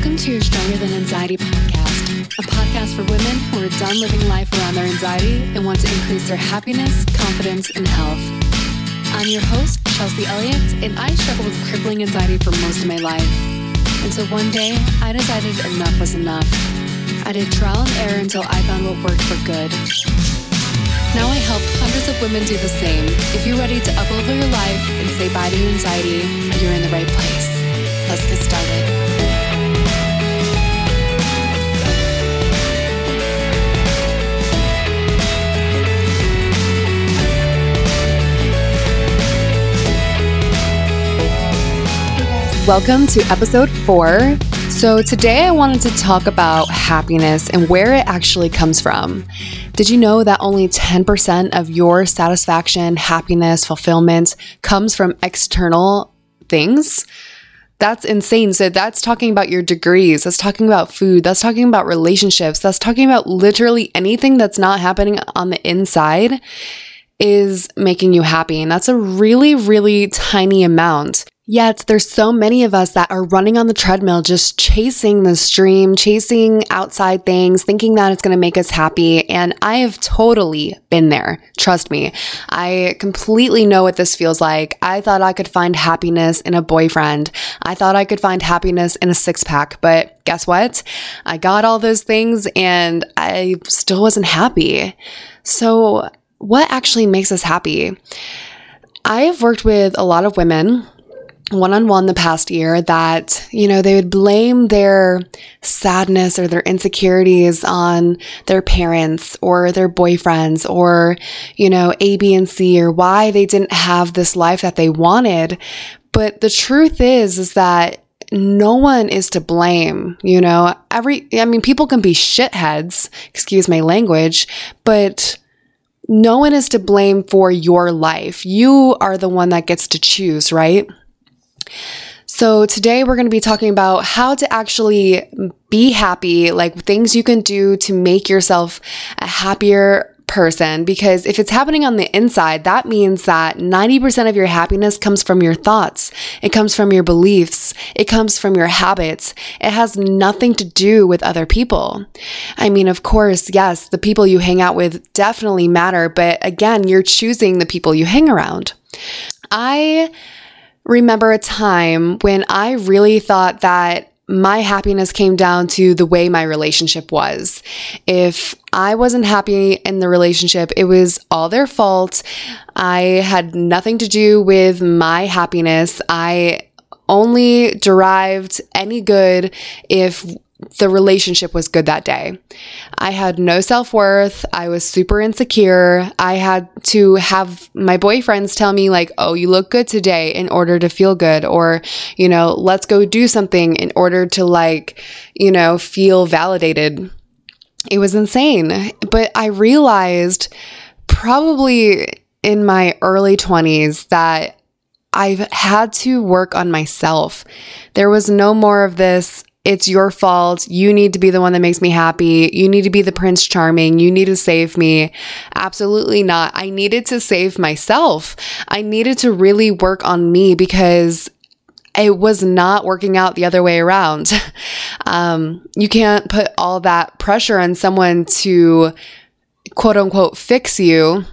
Welcome to your Stronger Than Anxiety podcast, a podcast for women who are done living life around their anxiety and want to increase their happiness, confidence, and health. I'm your host, Chelsea Elliott, and I struggled with crippling anxiety for most of my life. And so one day, I decided enough was enough. I did trial and error until I found what worked for good. Now I help hundreds of women do the same. If you're ready to uplevel your life and say bye to your anxiety, you're in the right place. Let's get started. Welcome to episode four. So, today I wanted to talk about happiness and where it actually comes from. Did you know that only 10% of your satisfaction, happiness, fulfillment comes from external things? That's insane. So, that's talking about your degrees, that's talking about food, that's talking about relationships, that's talking about literally anything that's not happening on the inside is making you happy. And that's a really, really tiny amount. Yet there's so many of us that are running on the treadmill, just chasing the stream, chasing outside things, thinking that it's going to make us happy. And I have totally been there. Trust me. I completely know what this feels like. I thought I could find happiness in a boyfriend. I thought I could find happiness in a six pack, but guess what? I got all those things and I still wasn't happy. So what actually makes us happy? I have worked with a lot of women one on one the past year that, you know, they would blame their sadness or their insecurities on their parents or their boyfriends or, you know, A, B, and C or why they didn't have this life that they wanted. But the truth is, is that no one is to blame, you know, every, I mean, people can be shitheads, excuse my language, but no one is to blame for your life. You are the one that gets to choose, right? So, today we're going to be talking about how to actually be happy, like things you can do to make yourself a happier person. Because if it's happening on the inside, that means that 90% of your happiness comes from your thoughts, it comes from your beliefs, it comes from your habits. It has nothing to do with other people. I mean, of course, yes, the people you hang out with definitely matter, but again, you're choosing the people you hang around. I remember a time when I really thought that my happiness came down to the way my relationship was. If I wasn't happy in the relationship, it was all their fault. I had nothing to do with my happiness. I only derived any good if the relationship was good that day. I had no self worth. I was super insecure. I had to have my boyfriends tell me, like, oh, you look good today in order to feel good. Or, you know, let's go do something in order to, like, you know, feel validated. It was insane. But I realized probably in my early 20s that I've had to work on myself. There was no more of this it's your fault. You need to be the one that makes me happy. You need to be the prince charming. You need to save me. Absolutely not. I needed to save myself. I needed to really work on me because it was not working out the other way around. Um, you can't put all that pressure on someone to quote unquote fix you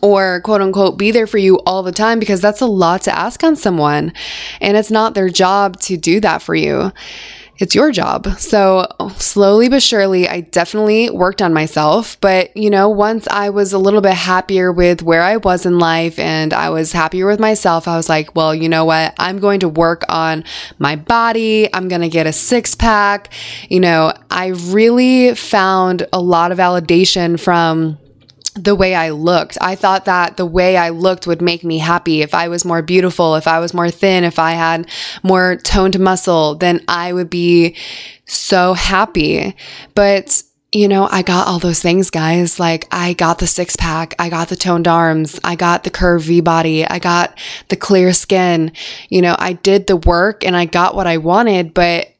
or quote unquote be there for you all the time because that's a lot to ask on someone. And it's not their job to do that for you it's your job. So, slowly but surely, I definitely worked on myself. But, you know, once I was a little bit happier with where I was in life and I was happier with myself, I was like, well, you know what? I'm going to work on my body. I'm going to get a six pack. You know, I really found a lot of validation from the way I looked. I thought that the way I looked would make me happy. If I was more beautiful, if I was more thin, if I had more toned muscle, then I would be so happy. But you know, I got all those things, guys. Like, I got the six pack, I got the toned arms, I got the curvy body, I got the clear skin. You know, I did the work and I got what I wanted, but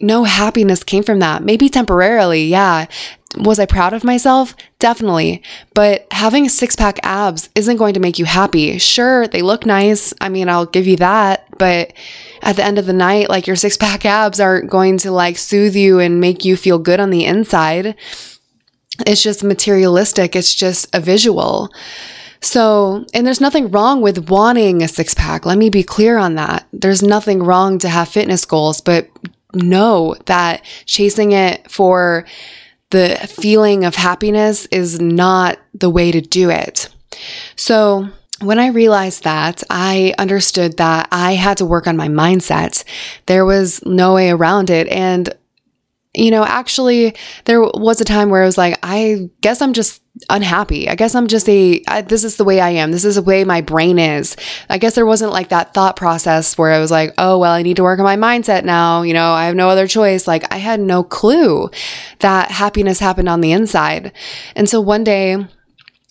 no happiness came from that. Maybe temporarily, yeah was I proud of myself? Definitely. But having six pack abs isn't going to make you happy. Sure, they look nice. I mean, I'll give you that. But at the end of the night, like your six pack abs aren't going to like soothe you and make you feel good on the inside. It's just materialistic. It's just a visual. So, and there's nothing wrong with wanting a six pack. Let me be clear on that. There's nothing wrong to have fitness goals, but know that chasing it for the feeling of happiness is not the way to do it. So, when I realized that, I understood that I had to work on my mindset. There was no way around it. And you know, actually, there was a time where I was like, I guess I'm just unhappy. I guess I'm just a, I, this is the way I am. This is the way my brain is. I guess there wasn't like that thought process where I was like, oh, well, I need to work on my mindset now. You know, I have no other choice. Like, I had no clue that happiness happened on the inside. And so one day,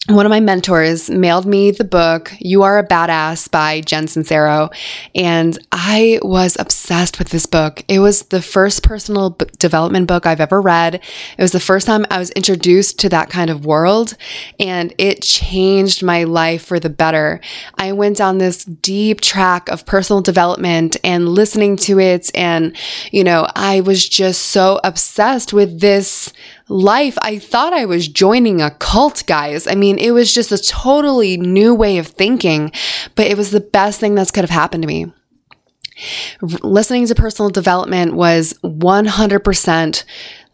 one of my mentors mailed me the book You Are a Badass by Jen Sincero, and I was obsessed with this book. It was the first personal b- development book I've ever read. It was the first time I was introduced to that kind of world, and it changed my life for the better. I went down this deep track of personal development and listening to it, and you know, I was just so obsessed with this life, I thought I was joining a cult, guys. I mean, it was just a totally new way of thinking, but it was the best thing that's could have happened to me. Listening to personal development was 100%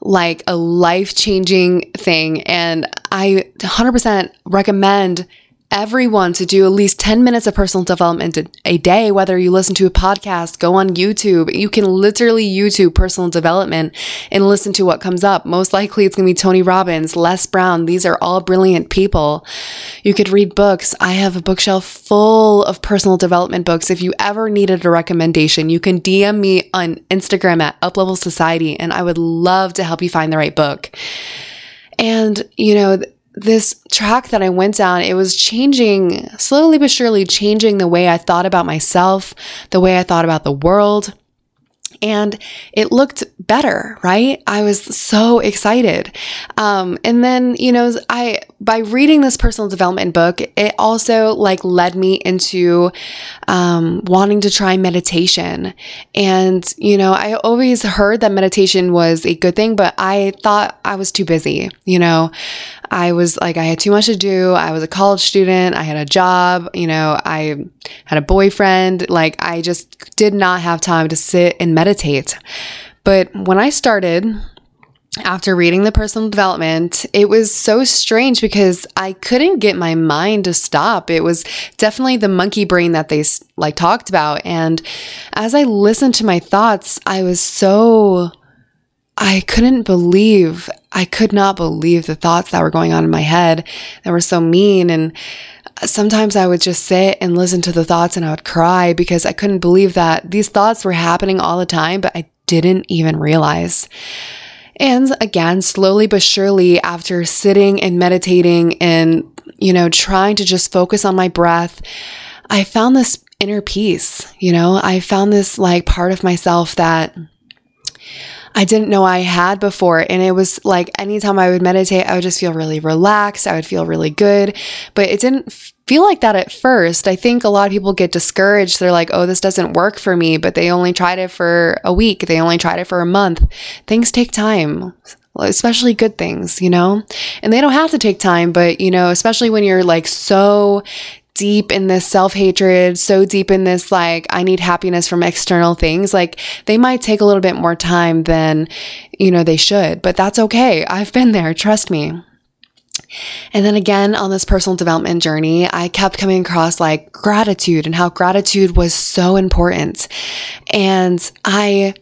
like a life changing thing. And I 100% recommend everyone to do at least 10 minutes of personal development a day, whether you listen to a podcast, go on YouTube. You can literally YouTube personal development and listen to what comes up. Most likely it's going to be Tony Robbins, Les Brown. These are all brilliant people. You could read books. I have a bookshelf full of personal development books. If you ever needed a recommendation, you can DM me on Instagram at Uplevel Society and I would love to help you find the right book. And, you know, this track that I went down, it was changing, slowly but surely changing the way I thought about myself, the way I thought about the world. And it looked better, right? I was so excited. Um, and then, you know, I, by reading this personal development book, it also like led me into, um, wanting to try meditation. And, you know, I always heard that meditation was a good thing, but I thought I was too busy, you know, I was like, I had too much to do. I was a college student. I had a job. You know, I had a boyfriend. Like, I just did not have time to sit and meditate. But when I started, after reading the personal development, it was so strange because I couldn't get my mind to stop. It was definitely the monkey brain that they like talked about. And as I listened to my thoughts, I was so I couldn't believe, I could not believe the thoughts that were going on in my head that were so mean. And sometimes I would just sit and listen to the thoughts and I would cry because I couldn't believe that these thoughts were happening all the time, but I didn't even realize. And again, slowly but surely, after sitting and meditating and, you know, trying to just focus on my breath, I found this inner peace. You know, I found this like part of myself that I didn't know I had before. And it was like anytime I would meditate, I would just feel really relaxed. I would feel really good. But it didn't feel like that at first. I think a lot of people get discouraged. They're like, oh, this doesn't work for me. But they only tried it for a week, they only tried it for a month. Things take time especially good things, you know? And they don't have to take time, but you know, especially when you're like so deep in this self hatred, so deep in this, like, I need happiness from external things, like, they might take a little bit more time than, you know, they should, but that's okay. I've been there, trust me. And then again, on this personal development journey, I kept coming across like gratitude and how gratitude was so important. And I,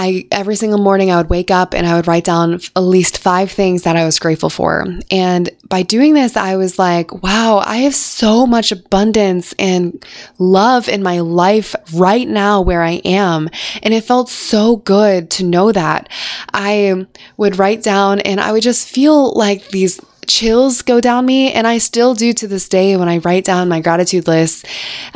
I every single morning I would wake up and I would write down at least five things that I was grateful for. And by doing this, I was like, wow, I have so much abundance and love in my life right now where I am. And it felt so good to know that. I would write down and I would just feel like these chills go down me and i still do to this day when i write down my gratitude list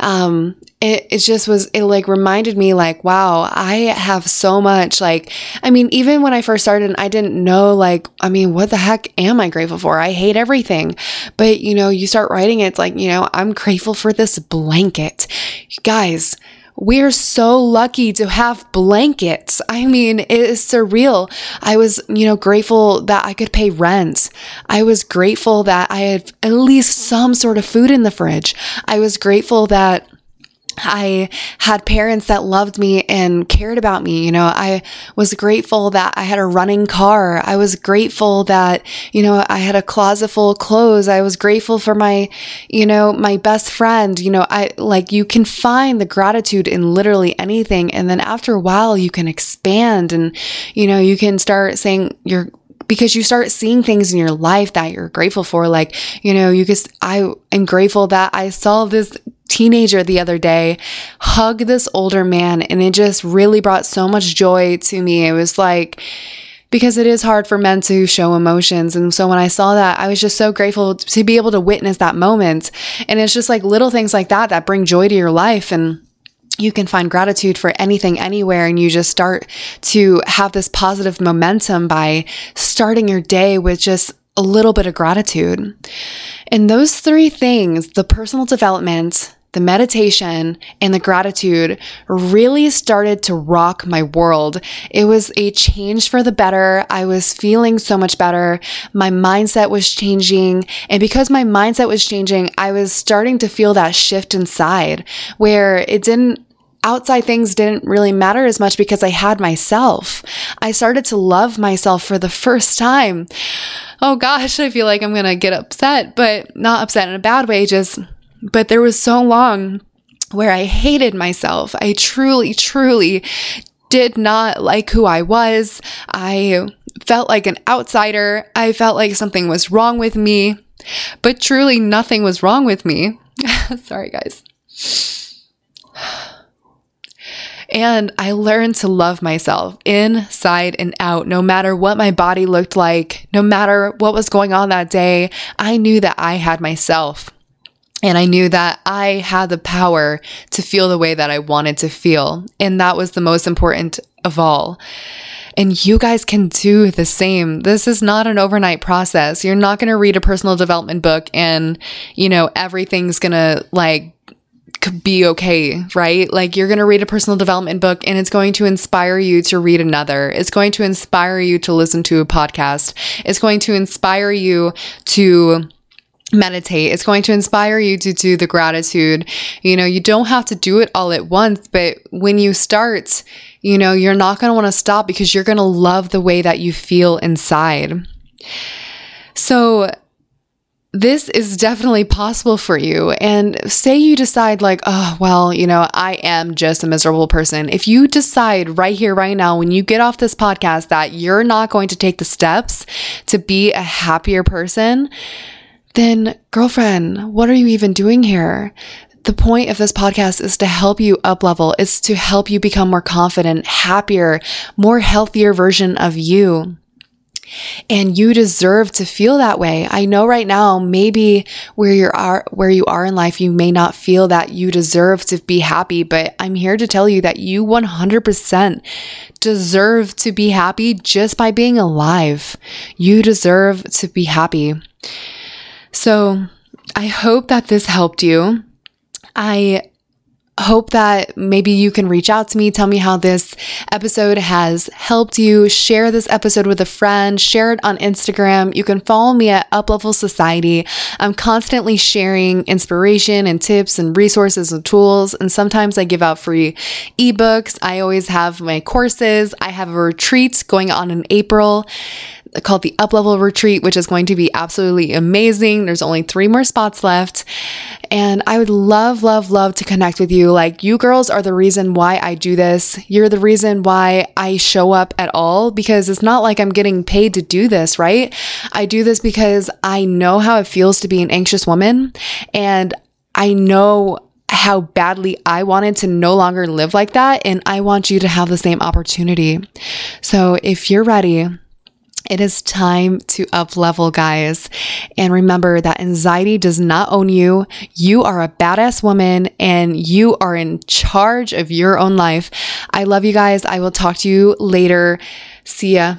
um, it, it just was, it like reminded me, like, wow, I have so much. Like, I mean, even when I first started, I didn't know, like, I mean, what the heck am I grateful for? I hate everything. But, you know, you start writing it, it's like, you know, I'm grateful for this blanket. You Guys, we're so lucky to have blankets. I mean, it is surreal. I was, you know, grateful that I could pay rent. I was grateful that I had at least some sort of food in the fridge. I was grateful that I had parents that loved me and cared about me. You know, I was grateful that I had a running car. I was grateful that, you know, I had a closet full of clothes. I was grateful for my, you know, my best friend. You know, I like you can find the gratitude in literally anything. And then after a while, you can expand and, you know, you can start saying you're because you start seeing things in your life that you're grateful for. Like, you know, you just, I am grateful that I saw this teenager the other day hug this older man and it just really brought so much joy to me. It was like, because it is hard for men to show emotions. And so when I saw that, I was just so grateful to be able to witness that moment. And it's just like little things like that that bring joy to your life. And you can find gratitude for anything, anywhere, and you just start to have this positive momentum by starting your day with just a little bit of gratitude. And those three things the personal development, the meditation and the gratitude really started to rock my world. It was a change for the better. I was feeling so much better. My mindset was changing. And because my mindset was changing, I was starting to feel that shift inside where it didn't outside things didn't really matter as much because I had myself. I started to love myself for the first time. Oh gosh, I feel like I'm going to get upset, but not upset in a bad way, just but there was so long where I hated myself. I truly, truly did not like who I was. I felt like an outsider. I felt like something was wrong with me, but truly nothing was wrong with me. Sorry, guys. And I learned to love myself inside and out, no matter what my body looked like, no matter what was going on that day. I knew that I had myself. And I knew that I had the power to feel the way that I wanted to feel. And that was the most important of all. And you guys can do the same. This is not an overnight process. You're not going to read a personal development book and, you know, everything's going to like be okay, right? Like you're going to read a personal development book and it's going to inspire you to read another. It's going to inspire you to listen to a podcast. It's going to inspire you to meditate. It's going to inspire you to do the gratitude. You know, you don't have to do it all at once, but when you start, you know, you're not going to want to stop because you're going to love the way that you feel inside. So, this is definitely possible for you. And say you decide, like, oh, well, you know, I am just a miserable person. If you decide right here, right now, when you get off this podcast, that you're not going to take the steps to be a happier person, then girlfriend, what are you even doing here? The point of this podcast is to help you up level. It's to help you become more confident, happier, more healthier version of you. And you deserve to feel that way. I know right now, maybe where you are, where you are in life, you may not feel that you deserve to be happy, but I'm here to tell you that you 100% deserve to be happy just by being alive. You deserve to be happy. So I hope that this helped you. I hope that maybe you can reach out to me, tell me how this episode has helped you. Share this episode with a friend, share it on Instagram. You can follow me at Uplevel Society. I'm constantly sharing inspiration and tips and resources and tools. And sometimes I give out free ebooks. I always have my courses. I have a retreat going on in April called the Up Level Retreat, which is going to be absolutely amazing. There's only three more spots left. And I would love, love, love to connect with you. Like, you girls are the reason why I do this. You're the reason why I show up at all because it's not like I'm getting paid to do this, right? I do this because I know how it feels to be an anxious woman and I know how badly I wanted to no longer live like that. And I want you to have the same opportunity. So if you're ready, It is time to up level, guys. And remember that anxiety does not own you. You are a badass woman and you are in charge of your own life. I love you guys. I will talk to you later. See ya.